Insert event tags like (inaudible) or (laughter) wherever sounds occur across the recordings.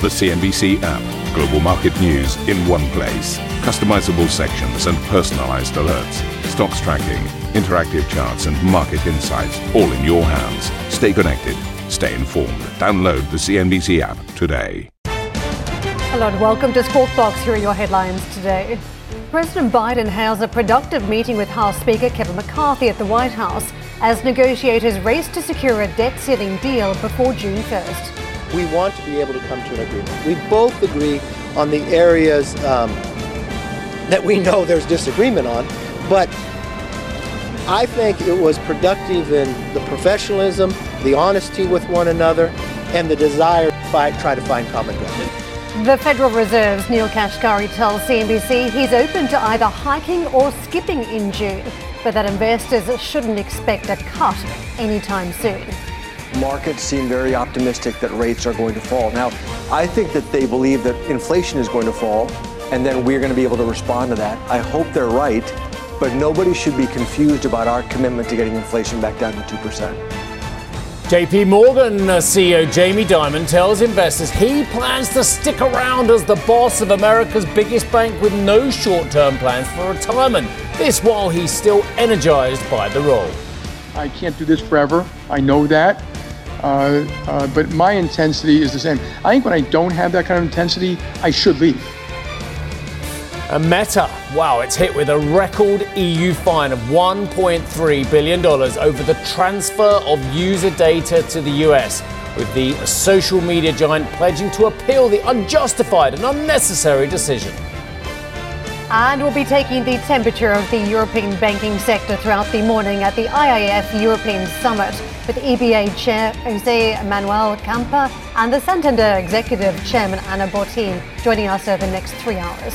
The CNBC app. Global market news in one place. Customizable sections and personalized alerts. Stocks tracking, interactive charts, and market insights all in your hands. Stay connected. Stay informed. Download the CNBC app today. Hello and welcome to Squawk Box. Here are your headlines today. President Biden hails a productive meeting with House Speaker Kevin McCarthy at the White House as negotiators race to secure a debt ceiling deal before June 1st we want to be able to come to an agreement. We both agree on the areas um, that we know there's disagreement on, but I think it was productive in the professionalism, the honesty with one another, and the desire to fight, try to find common ground. The Federal Reserve's Neel Kashkari tells CNBC he's open to either hiking or skipping in June, but that investors shouldn't expect a cut anytime soon markets seem very optimistic that rates are going to fall. Now, I think that they believe that inflation is going to fall, and then we're going to be able to respond to that. I hope they're right, but nobody should be confused about our commitment to getting inflation back down to 2%. JP Morgan uh, CEO Jamie Dimon tells investors he plans to stick around as the boss of America's biggest bank with no short term plans for retirement. This while he's still energized by the role. I can't do this forever. I know that. Uh, uh, but my intensity is the same. I think when I don't have that kind of intensity, I should leave. A Meta, wow, it's hit with a record EU fine of $1.3 billion over the transfer of user data to the US, with the social media giant pledging to appeal the unjustified and unnecessary decision. And we'll be taking the temperature of the European banking sector throughout the morning at the IIF European Summit with EBA Chair Jose Manuel Campa and the Santander Executive Chairman Ana Botín joining us over the next three hours.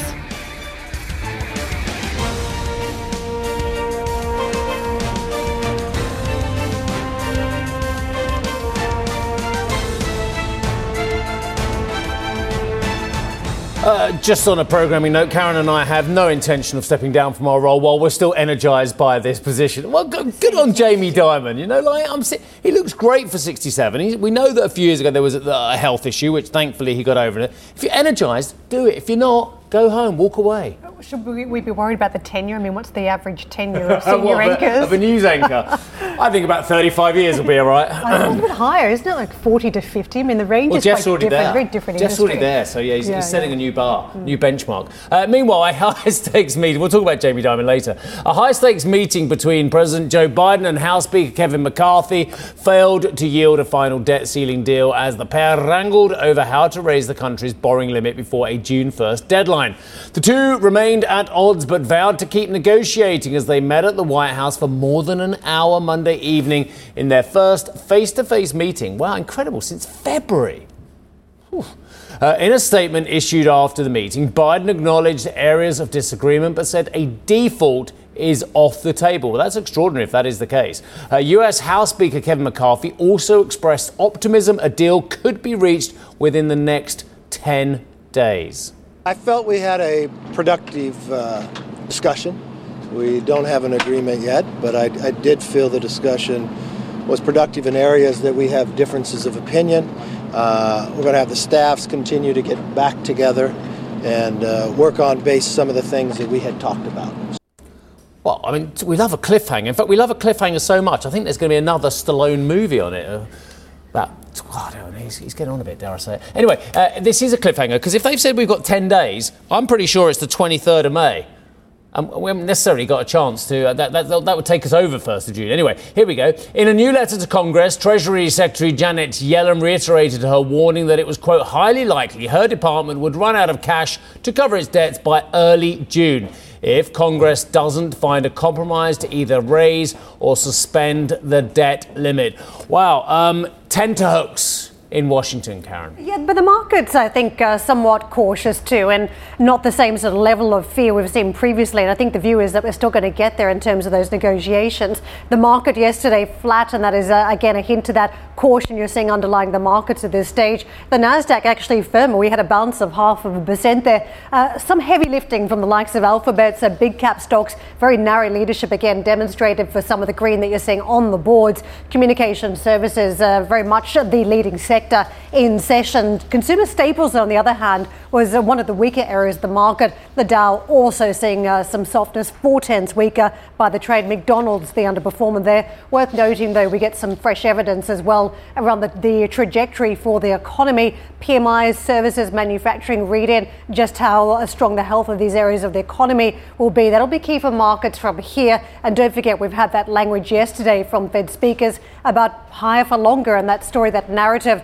Uh, just on a programming note, Karen and I have no intention of stepping down from our role while we're still energised by this position. Well, good, good on Jamie Dimon. You know, like I'm, he looks great for 67. He, we know that a few years ago there was a, a health issue, which thankfully he got over it. If you're energised, do it. If you're not, go home, walk away. Should we, we be worried about the tenure? I mean, what's the average tenure of (laughs) senior what, anchors? Of a news anchor? I think about 35 years will be all right. a little bit higher, isn't it? Like 40 to 50. I mean, the range well, is Jeff's quite already different. There. Very different Jeff's industry. already there, so yeah, he's, yeah, he's setting yeah. a new bar, mm. new benchmark. Uh, meanwhile, a (laughs) high stakes meeting. We'll talk about Jamie Dimon later. A high stakes meeting between President Joe Biden and House Speaker Kevin McCarthy failed to yield a final debt ceiling deal as the pair wrangled over how to raise the country's borrowing limit before a June 1st deadline. The two remained at odds but vowed to keep negotiating as they met at the White House for more than an hour Monday evening in their first face to face meeting. Wow, incredible, since February. Uh, in a statement issued after the meeting, Biden acknowledged areas of disagreement but said a default is off the table. Well, that's extraordinary if that is the case. Uh, US House Speaker Kevin McCarthy also expressed optimism a deal could be reached within the next 10 days. I felt we had a productive uh, discussion. We don't have an agreement yet, but I, I, did feel the discussion was productive in areas that we have differences of opinion. Uh, we're going to have the staffs continue to get back together and uh, work on base some of the things that we had talked about. Well, I mean, we love a cliffhanger. In fact, we love a cliffhanger so much. I think there's going to be another Stallone movie on it. Uh, about oh, he's, he's, getting on a bit, dare I say it. Anyway, uh, this is a cliffhanger because if they've said we've got 10 days, I'm pretty sure it's the 23rd of May. Um, we haven't necessarily got a chance to. Uh, that, that, that, would take us over 1st of June. Anyway, here we go. In a new letter to Congress, Treasury Secretary Janet Yellen reiterated her warning that it was, quote, highly likely her department would run out of cash to cover its debts by early June if Congress doesn't find a compromise to either raise or suspend the debt limit. Wow, um, tenterhooks in Washington, Karen. Yeah, but the markets, I think, are somewhat cautious too, and not the same sort of level of fear we've seen previously. And I think the view is that we're still going to get there in terms of those negotiations. The market yesterday flat, and that is, uh, again, a hint to that caution you're seeing underlying the markets at this stage. The Nasdaq actually firmer. We had a bounce of half of a percent there. Uh, some heavy lifting from the likes of Alphabet, so big cap stocks. Very narrow leadership again demonstrated for some of the green that you're seeing on the boards. Communication services, uh, very much the leading sector sector in session. Consumer staples, on the other hand, was uh, one of the weaker areas of the market. The Dow also seeing uh, some softness, four tenths weaker by the trade. McDonald's, the underperformer there. Worth noting, though, we get some fresh evidence as well around the, the trajectory for the economy. PMIs, services, manufacturing read in just how uh, strong the health of these areas of the economy will be. That'll be key for markets from here. And don't forget, we've had that language yesterday from Fed speakers about higher for longer and that story, that narrative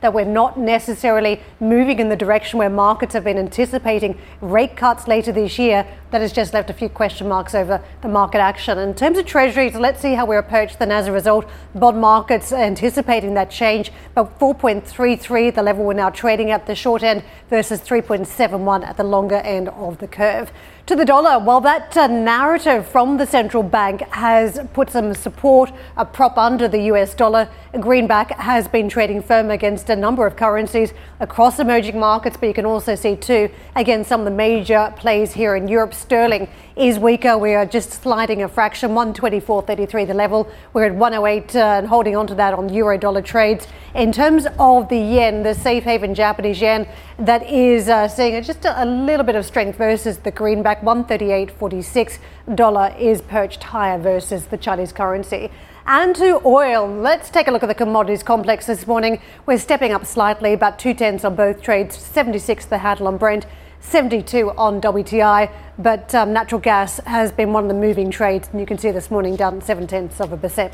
that we're not necessarily moving in the direction where markets have been anticipating rate cuts later this year. That has just left a few question marks over the market action. In terms of treasuries, let's see how we approach them as a result. Bond markets anticipating that change, but 4.33, the level we're now trading at the short end versus 3.71 at the longer end of the curve to the dollar. While that uh, narrative from the central bank has put some support, a prop under the US dollar, greenback has been trading firm against a number of currencies across emerging markets, but you can also see too, again, some of the major plays here in Europe. Sterling is weaker. We are just sliding a fraction, 124.33 the level. We're at 108 uh, and holding on to that on euro dollar trades. In terms of the yen, the safe haven Japanese yen, that is uh, seeing just a, a, little bit of strength versus the greenback. 138.46 dollar is perched higher versus the Chinese currency. And to oil, let's take a look at the commodities complex this morning. We're stepping up slightly, about two tenths on both trades, 76 the handle on Brent. 72 on WTI, but um, natural gas has been one of the moving trades, and you can see this morning down seven tenths of a percent.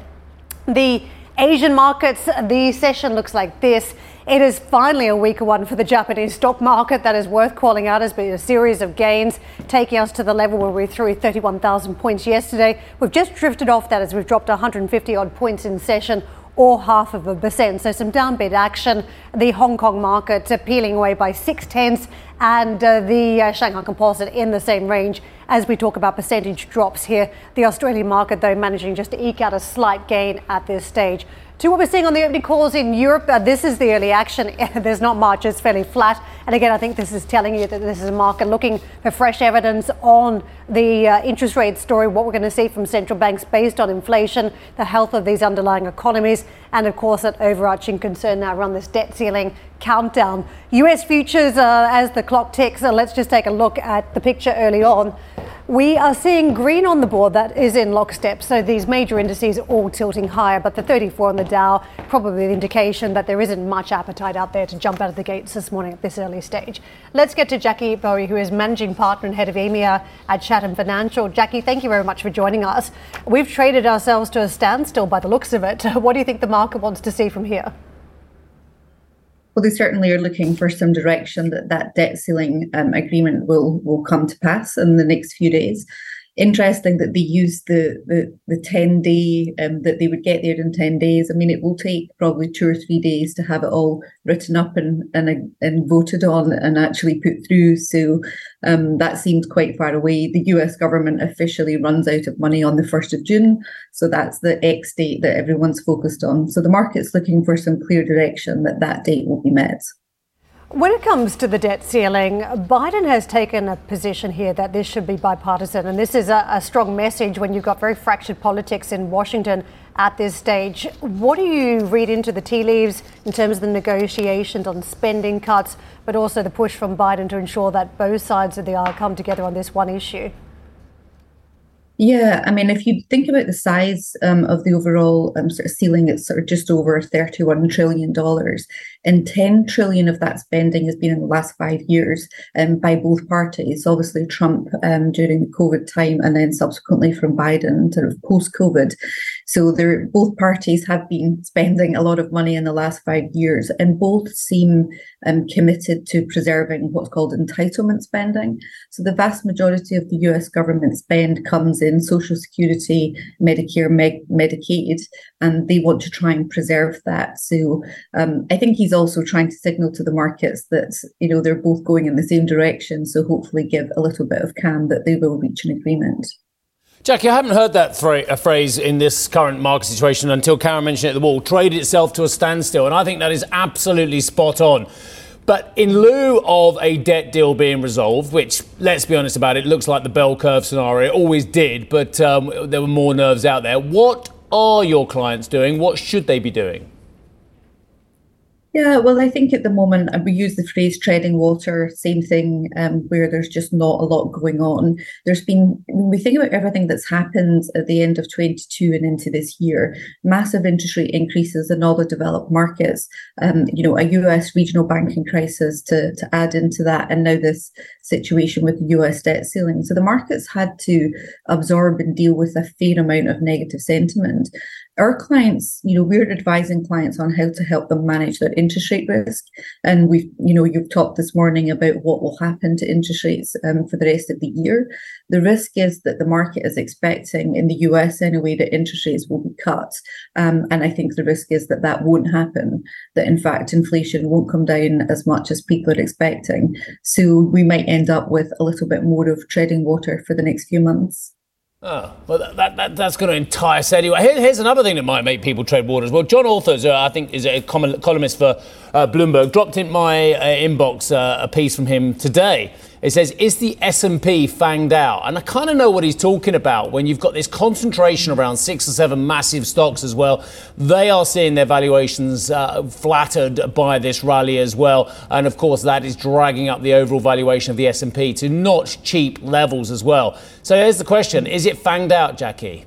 The Asian markets, the session looks like this. It is finally a weaker one for the Japanese stock market that is worth calling out. Has been a series of gains taking us to the level where we threw 31,000 points yesterday. We've just drifted off that as we've dropped 150 odd points in session or half of a percent. So some downbeat action. The Hong Kong market peeling away by six tenths, and uh, the uh, Shanghai Composite in the same range as we talk about percentage drops here. The Australian market, though, managing just to eke out a slight gain at this stage to what we're seeing on the opening calls in Europe. Uh, this is the early action. (laughs) There's not much, it's fairly flat. And again, I think this is telling you that this is a market looking for fresh evidence on the uh, interest rate story, what we're going to see from central banks based on inflation, the health of these underlying economies, and of course, that overarching concern now around this debt ceiling countdown. US futures, uh, as the clock ticks, uh, let's just take a look at the picture early on. We are seeing green on the board that is in lockstep. So these major indices are all tilting higher, but the 34 on the Dow probably the indication that there isn't much appetite out there to jump out of the gates this morning at this early stage. Let's get to Jackie Bowie, who is managing partner and head of EMEA at Chatham Financial. Jackie, thank you very much for joining us. We've traded ourselves to a standstill by the looks of it. (laughs) What do you think the market wants to see from here? Well, they certainly are looking for some direction that that debt ceiling um, agreement will will come to pass in the next few days interesting that they used the the, the 10 day um, that they would get there in 10 days. I mean it will take probably two or three days to have it all written up and and, and voted on and actually put through. So um, that seems quite far away. The us government officially runs out of money on the 1st of june. So that's the x date that everyone's focused on. So the market's looking for some clear direction that that date will be met when it comes to the debt ceiling, Biden has taken a position here that this should be bipartisan. And this is a, a, strong message when you've got very fractured politics in Washington at this stage. What do you read into the tea leaves in terms of the negotiations on spending cuts, but also the push from Biden to ensure that both sides of the aisle come together on this one issue? Yeah, I mean, if you think about the size um, of the overall um, sort of ceiling, it's sort of just over $31 trillion. And 10 trillion of that spending has been in the last five years um, by both parties. Obviously, Trump um, during the COVID time, and then subsequently from Biden, sort of post COVID. So there, both parties have been spending a lot of money in the last five years, and both seem um, committed to preserving what's called entitlement spending. So the vast majority of the US government spend comes in Social Security, Medicare, Med- Medicaid, and they want to try and preserve that. So um, I think he's also trying to signal to the markets that you know they're both going in the same direction. So hopefully give a little bit of calm that they will reach an agreement. Jackie, I haven't heard that thra- phrase in this current market situation until Karen mentioned it at the wall. Trade itself to a standstill, and I think that is absolutely spot on. But in lieu of a debt deal being resolved, which, let's be honest about it, looks like the bell curve scenario, it always did, but um, there were more nerves out there. What are your clients doing? What should they be doing? Yeah, well, I think at the moment uh, we use the phrase treading water, same thing, um, where there's just not a lot going on. There's been, when we think about everything that's happened at the end of 22 and into this year, massive interest rate increases in all the developed markets, um, you know, a US regional banking crisis to, to add into that, and now this situation with the US debt ceiling. So the markets had to absorb and deal with a fair amount of negative sentiment our clients, you know, we're advising clients on how to help them manage their interest rate risk. And we've, you know, you've talked this morning about what will happen to interest rates um, for the rest of the year. The risk is that the market is expecting, in the US anyway, that interest rates will be cut. Um, and I think the risk is that that won't happen, that in fact inflation won't come down as much as people are expecting. So we might end up with a little bit more of treading water for the next few months. Oh, well, that, that, that, that's going to entice anyway. Here, here's another thing that might make people tread waters. Well, John Authers, uh, I think, is a columnist for uh, Bloomberg, dropped in my uh, inbox uh, a piece from him today it says, "Is the S&P fanged out?" And I kind of know what he's talking about. When you've got this concentration around six or seven massive stocks as well, they are seeing their valuations uh, flattered by this rally as well, and of course that is dragging up the overall valuation of the S&P to not cheap levels as well. So here's the question: Is it fanged out, Jackie?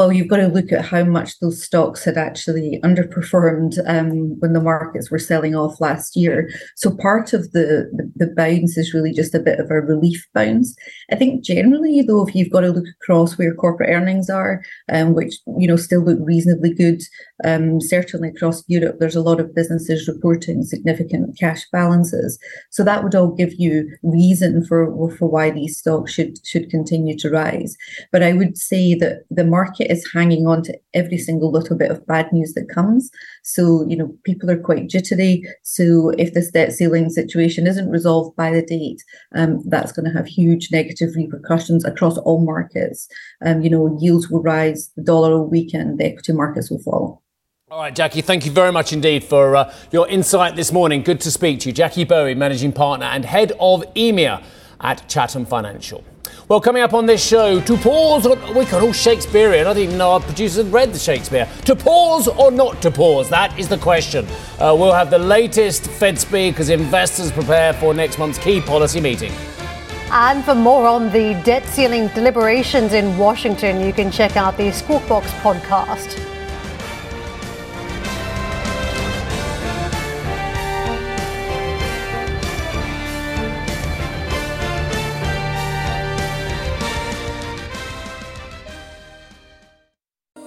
Well, you've got to look at how much those stocks had actually underperformed um, when the markets were selling off last year. So part of the, the, the bounce is really just a bit of a relief bounce. I think generally, though, if you've got to look across where corporate earnings are, um, which you know still look reasonably good, um, certainly across Europe, there's a lot of businesses reporting significant cash balances. So that would all give you reason for for why these stocks should should continue to rise. But I would say that the market market is hanging on to every single little bit of bad news that comes. So, you know, people are quite jittery. So, if this debt ceiling situation isn't resolved by the date, um, that's going to have huge negative repercussions across all markets. Um, you know, yields will rise, the dollar will weaken, the equity markets will fall. All right, Jackie, thank you very much indeed for uh, your insight this morning. Good to speak to you. Jackie Bowie, Managing Partner and Head of EMEA at Chatham Financial. Well, coming up on this show, to pause or we got all Shakespearean. I didn't even know our producers had read the Shakespeare. To pause or not to pause? That is the question. Uh, we'll have the latest Fed speak as investors prepare for next month's key policy meeting. And for more on the debt ceiling deliberations in Washington, you can check out the Squawk Box podcast.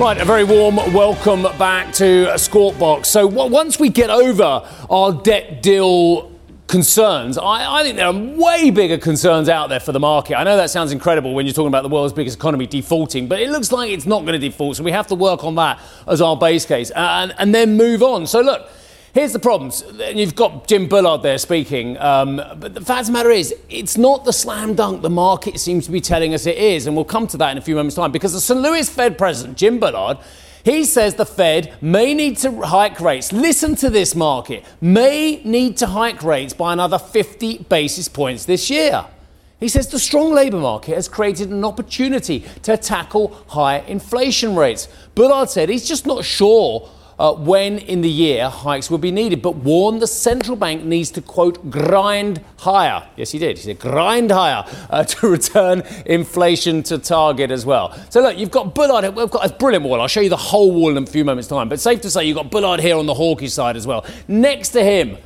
Right, a very warm welcome back to Squawk So w- once we get over our debt deal concerns, I, I, think there are way bigger concerns out there for the market. I know that sounds incredible when you're talking about the world's biggest economy defaulting, but it looks like it's not going to default. So we have to work on that as our base case and, and then move on. So look. Here's the problems. You've got Jim Bullard there speaking, um, but the fact of the matter is, it's not the slam dunk the market seems to be telling us it is, and we'll come to that in a few moments' time. Because the St. Louis Fed president, Jim Bullard, he says the Fed may need to hike rates. Listen to this market. May need to hike rates by another 50 basis points this year. He says the strong labour market has created an opportunity to tackle higher inflation rates. Bullard said he's just not sure uh, when in the year hikes will be needed, but warned the central bank needs to, quote, grind higher. Yes, he did. He said grind higher uh, (laughs) to return inflation to target as well. So, look, you've got Bullard. We've got a brilliant wall. I'll show you the whole wall in a few moments' time. But safe to say, you've got Bullard here on the hawkish side as well. Next to him,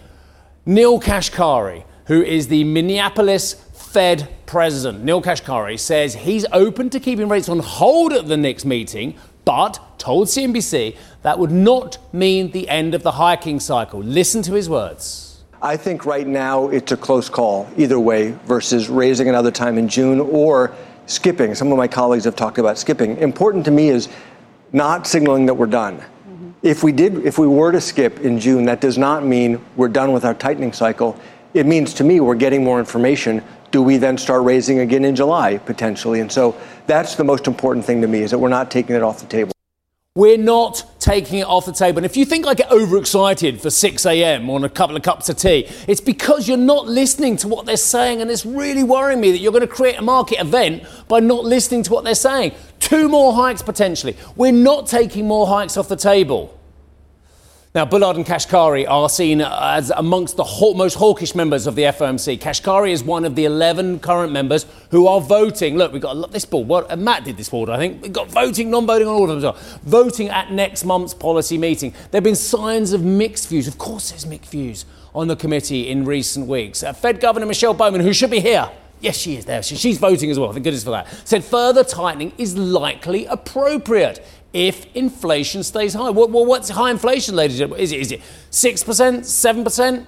Neel Kashkari, who is the Minneapolis Fed president. Neel Kashkari says he's open to keeping rates on hold at the next meeting, but told CNBC that would not mean the end of the hiking cycle. Listen to his words. I think right now it's a close call either way versus raising another time in June or skipping. Some of my colleagues have talked about skipping. Important to me is not signaling that we're done. Mm-hmm. If we did, if we were to skip in June, that does not mean we're done with our tightening cycle. It means to me we're getting more information. Do we then start raising again in July potentially? And so that's the most important thing to me is that we're not taking it off the table. We're not taking it off the table. And if you think I get overexcited for 6 a.m. on a couple of cups of tea, it's because you're not listening to what they're saying. And it's really worrying me that you're going to create a market event by not listening to what they're saying. Two more hikes potentially. We're not taking more hikes off the table. Now, Bullard and Kashkari are seen as amongst the most hawkish members of the FOMC. Kashkari is one of the 11 current members who are voting. Look, we've got this board. Uh, Matt did this board, I think. We've got voting, non voting on all of them. Voting at next month's policy meeting. There have been signs of mixed views. Of course, there's mixed views on the committee in recent weeks. Uh, Fed Governor Michelle Bowman, who should be here, Yes, she is there. she's voting as well. Thank goodness for that. Said further tightening is likely appropriate if inflation stays high. Well, what's high inflation, ladies and gentlemen? Is it, is it 6%, 7%?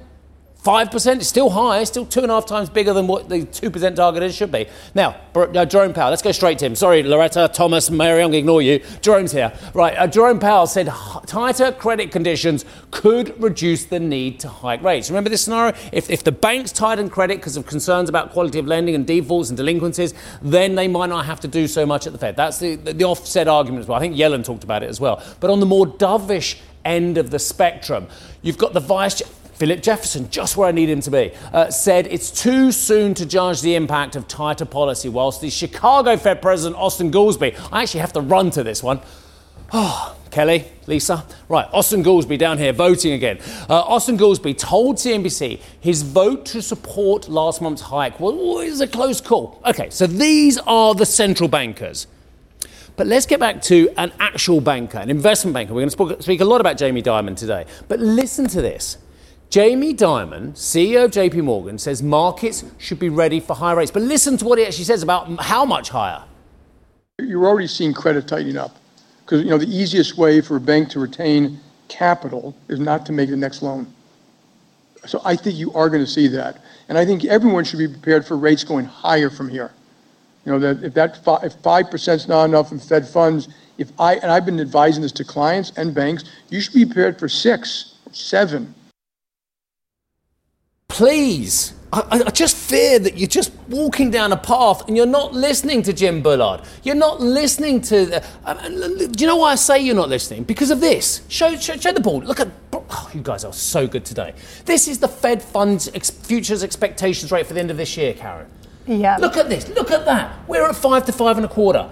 5% is still high, still two and a half times bigger than what the 2% target is should be. Now, uh, Jerome Powell, let's go straight to him. Sorry, Loretta, Thomas, Mary, I'm going to ignore you. Jerome's here. Right, uh, Jerome Powell said tighter credit conditions could reduce the need to hike rates. Remember this scenario? If, if the banks tighten credit because of concerns about quality of lending and defaults and delinquencies, then they might not have to do so much at the Fed. That's the, the, the offset argument as well. I think Yellen talked about it as well. But on the more dovish end of the spectrum, you've got the vice Philip Jefferson, just where I need him to be, uh, said it's too soon to judge the impact of tighter policy, whilst the Chicago Fed President Austan Goolsbee, I actually have to run to this one. Oh, Kelly, Lisa. Right, Austan Goolsbee down here voting again. Uh, Austan Goolsbee told CNBC his vote to support last month's hike was a close call. Okay, so these are the central bankers. But let's get back to an actual banker, an investment banker. We're going to speak a lot about Jamie Dimon today. But listen to this. Jamie Dimon, CEO of JP Morgan, says markets should be ready for higher rates. But listen to what he actually says about how much higher. You're already seeing credit tightening up because you know the easiest way for a bank to retain capital is not to make the next loan. So I think you are going to see that, and I think everyone should be prepared for rates going higher from here. You know that if that if five percent is not enough in Fed funds, if I and I've been advising this to clients and banks, you should be prepared for six, seven, Please. I, I, just fear that you're just walking down a path and you're not listening to Jim Bullard. You're not listening to. The, uh, do you know why I say you're not listening? Because of this. Show, show, show the board. Look at. Oh, you guys are so good today. This is the Fed funds ex- futures expectations rate for the end of this year, Karen. Yeah. Look at this. Look at that. We're at five to five and a quarter.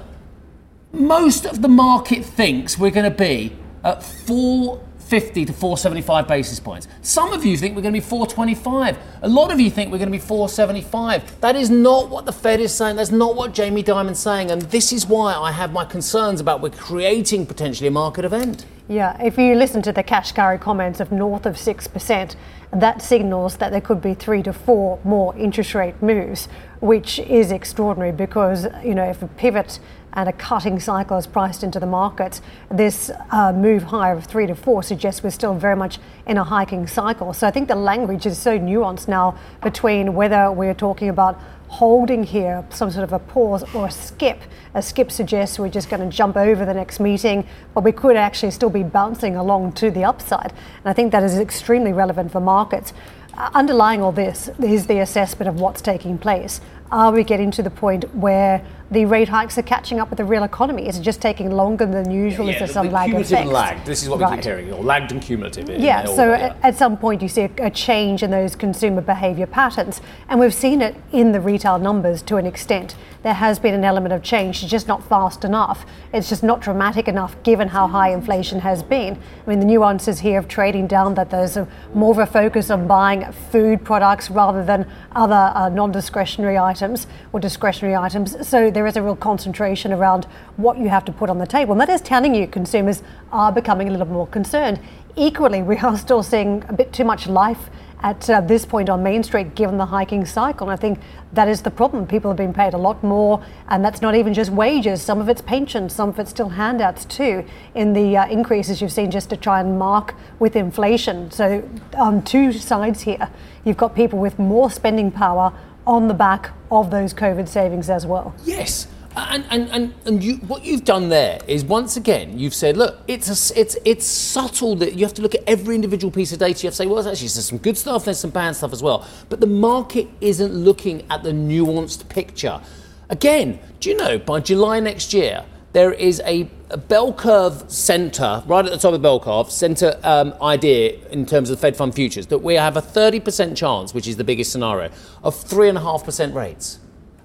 Most of the market thinks we're going to be at four 450 to 475 basis points. Some of you think we're going to be 425. A lot of you think we're going to be 475. That is not what the Fed is saying. That's not what Jamie Dimon's saying. And this is why I have my concerns about we're creating potentially a market event. Yeah, if you listen to the Kashkari comments of north of 6%, that signals that there could be three to four more interest rate moves, which is extraordinary because, you know, if a pivot and a cutting cycle is priced into the market, this uh, move higher of three to four suggests we're still very much in a hiking cycle. So I think the language is so nuanced now between whether we're talking about holding here, some sort of a pause or a skip. A skip suggests we're just going to jump over the next meeting, but we could actually still be bouncing along to the upside. And I think that is extremely relevant for markets. Uh, underlying all this is the assessment of what's taking place. Are we getting to the point where the rate hikes are catching up with the real economy? Is it just taking longer than usual? Yeah, is there some lag cumulative effect? lagged. This is what right. we keep hearing, or lagged and cumulative. Yeah, so yeah. at some point you see a, a change in those consumer behaviour patterns, and we've seen it in the retail numbers to an extent. There has been an element of change, it's just not fast enough. It's just not dramatic enough given how high inflation has been. I mean, the nuances here of trading down that there's a, more of a focus on buying food products rather than other uh, non discretionary items or discretionary items. So there is a real concentration around what you have to put on the table. And that is telling you consumers are becoming a little more concerned. Equally, we are still seeing a bit too much life at uh, this point on Main Street, given the hiking cycle. And I think that is the problem. People have been paid a lot more, and that's not even just wages. Some of it's pensions, some of it's still handouts too, in the uh, increases you've seen just to try and mark with inflation. So, on two sides here, you've got people with more spending power on the back of those COVID savings as well. Yes. And, and, and, and you, what you've done there is once again you've said, look, it's a, it's it's subtle that you have to look at every individual piece of data. You have to say, well, actually, there's some good stuff, there's some bad stuff as well. But the market isn't looking at the nuanced picture. Again, do you know by July next year there is a, a bell curve center right at the top of the bell curve center um, idea in terms of the Fed fund futures that we have a 30% chance, which is the biggest scenario, of three and a half percent rates.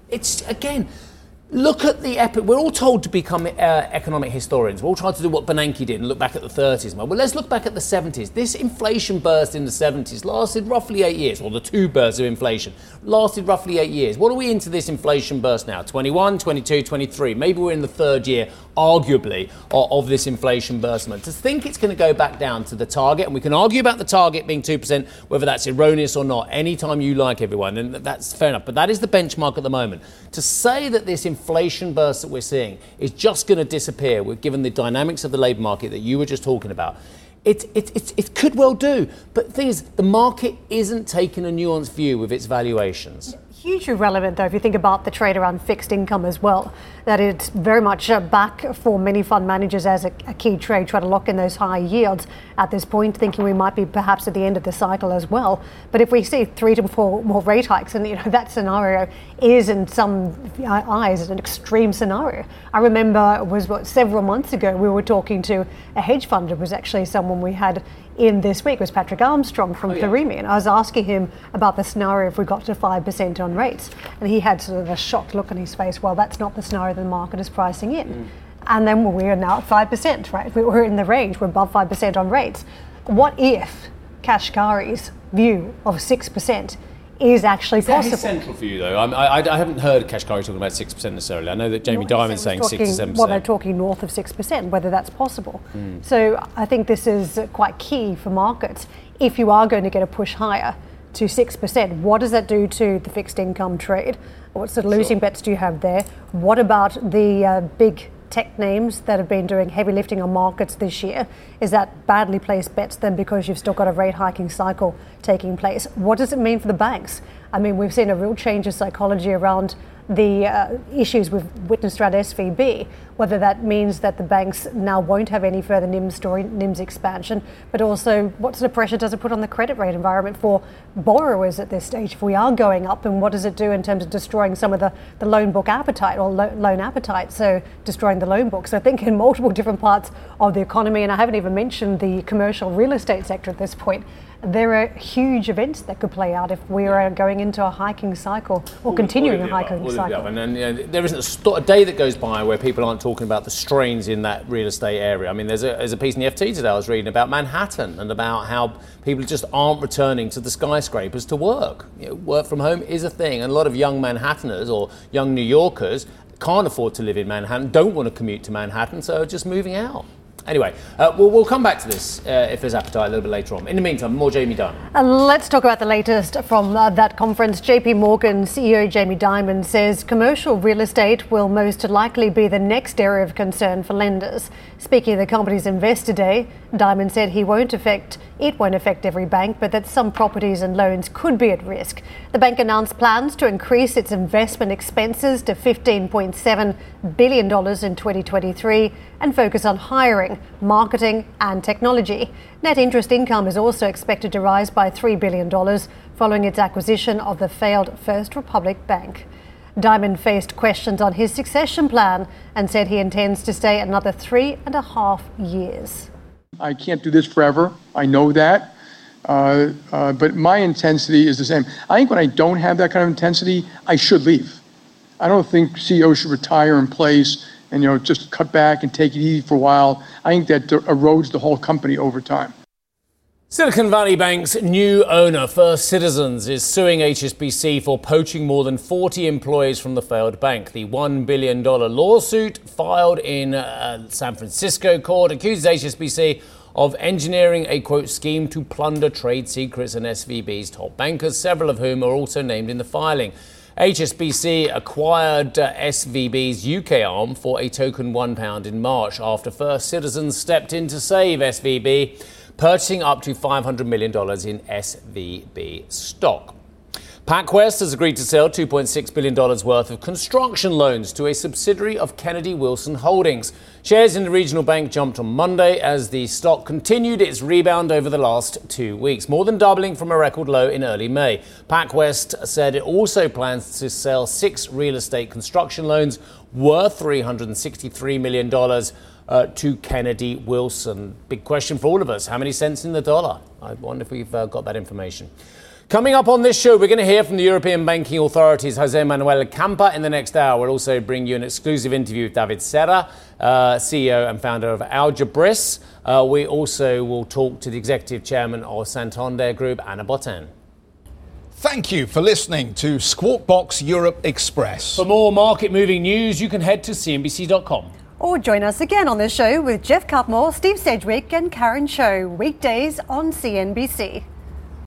It's again Look at the epic. We're all told to become uh, economic historians. We're all trying to do what Bernanke did and look back at the 30s. Well, let's look back at the 70s. This inflation burst in the 70s lasted roughly eight years, or the two bursts of inflation lasted roughly eight years. What are we into this inflation burst now? 21, 22, 23. Maybe we're in the third year, arguably, of, this inflation burst. To think it's going to go back down to the target, and we can argue about the target being 2%, whether that's erroneous or not, anytime you like, everyone, and that's fair enough. But that is the benchmark at the moment. To say that this inflation inflation burst that we're seeing is just going to disappear, given the dynamics of the labour market that you were just talking about. It, it, it, it could well do. But the thing is, the market isn't taking a nuanced view with its valuations hugely relevant, though, if you think about the trade around fixed income as well. That it's very much uh, back for many fund managers as a, a, key trade, try to lock in those high yields at this point, thinking we might be perhaps at the end of the cycle as well. But if we see three to four more rate hikes, and you know (laughs) that scenario is in some eyes an extreme scenario. I remember it was what several months ago we were talking to a hedge fund. It was actually someone we had in this week was Patrick Armstrong from oh, yeah. And I was asking him about the scenario if we got to 5% on rates. And he had sort of a shocked look on his face. Well, that's not the scenario the market is pricing in. Mm. And then we are now at 5%, right? We're in the range, we're above 5% on rates. What if Kashkari's view of 6% is actually is possible. central for you, though? I, I, I haven't heard Kashkari talking about 6% necessarily. I know that Jamie no, Dimon's saying talking, 6 to 7%. Well, they're talking north of 6%, whether that's possible. Mm. So I think this is quite key for markets. If you are going to get a push higher to 6%, what does that do to the fixed income trade? What sort of losing sure. bets do you have there? What about the uh, big tech names that have been doing heavy lifting on markets this year? Is that badly placed bets then because you've still got a rate hiking cycle taking place? What does it mean for the banks? I mean, we've seen a real change of psychology around the uh, issues with witness strat SVB, whether that means that the banks now won't have any further NIM story, NIMS expansion, but also what sort of pressure does it put on the credit rate environment for borrowers at this stage if we are going up, and what does it do in terms of destroying some of the, the loan book appetite or lo- loan appetite, so destroying the loan book. So I think in multiple different parts of the economy, and I haven't even mentioned the commercial real estate sector at this point, there are huge events that could play out if we are going into a hiking cycle or all continuing a hiking cycle. And then you know, there isn't a, st- a, day that goes by where people aren't talking about the strains in that real estate area. I mean, there's a, there's a piece in the FT today I was reading about Manhattan and about how people just aren't returning to the skyscrapers to work. You know, work from home is a thing, and a lot of young Manhattaners or young New Yorkers can't afford to live in Manhattan, don't want to commute to Manhattan, so are just moving out. Anyway, uh, we'll, we'll, come back to this uh, if there's appetite a little bit later on. In the meantime, more Jamie Dimon. Let's talk about the latest from uh, that conference. JP Morgan CEO Jamie Dimon says commercial real estate will most likely be the next area of concern for lenders. Speaking of the company's investor day, Dimon said he won't affect it won't affect every bank, but that some properties and loans could be at risk. The bank announced plans to increase its investment expenses to $15.7 billion in 2023 and focus on hiring, marketing, and technology. Net interest income is also expected to rise by $3 billion following its acquisition of the failed First Republic Bank. Dimon faced questions on his succession plan and said he intends to stay another three and a half years. I can't do this forever. I know that. Uh, uh, but my intensity is the same. I think when I don't have that kind of intensity, I should leave. I don't think CEOs should retire in place and you know just cut back and take it easy for a while. I think that erodes the whole company over time. Silicon Valley Bank's new owner, First Citizens, is suing HSBC for poaching more than 40 employees from the failed bank. The $1 billion lawsuit filed in uh, San Francisco court accuses HSBC of engineering a quote scheme to plunder trade secrets and SVB's top bankers, several of whom are also named in the filing. HSBC acquired uh, SVB's UK arm for a token £1 in March after First Citizens stepped in to save SVB, purchasing up to $500 million in SVB stock. PacWest has agreed to sell $2.6 billion worth of construction loans to a subsidiary of Kennedy Wilson Holdings. Shares in the regional bank jumped on Monday as the stock continued its rebound over the last two weeks, more than doubling from a record low in early May. PacWest said it also plans to sell six real estate construction loans worth $363 million uh, to Kennedy Wilson. Big question for all of us how many cents in the dollar? I wonder if we've uh, got that information. Coming up on this show, we're going to hear from the European Banking Authority's Jose Manuel Campa in the next hour. We'll also bring you an exclusive interview with David Serra, uh, CEO and founder of Algebris. Uh, we also will talk to the executive chairman of Santander Group, Ana Botín. Thank you for listening to Squawk Box Europe Express. For more market moving news, you can head to CNBC.com. Or join us again on the show with Geoff Cutmore, Steve Sedgwick, and Karen Tso, weekdays on CNBC.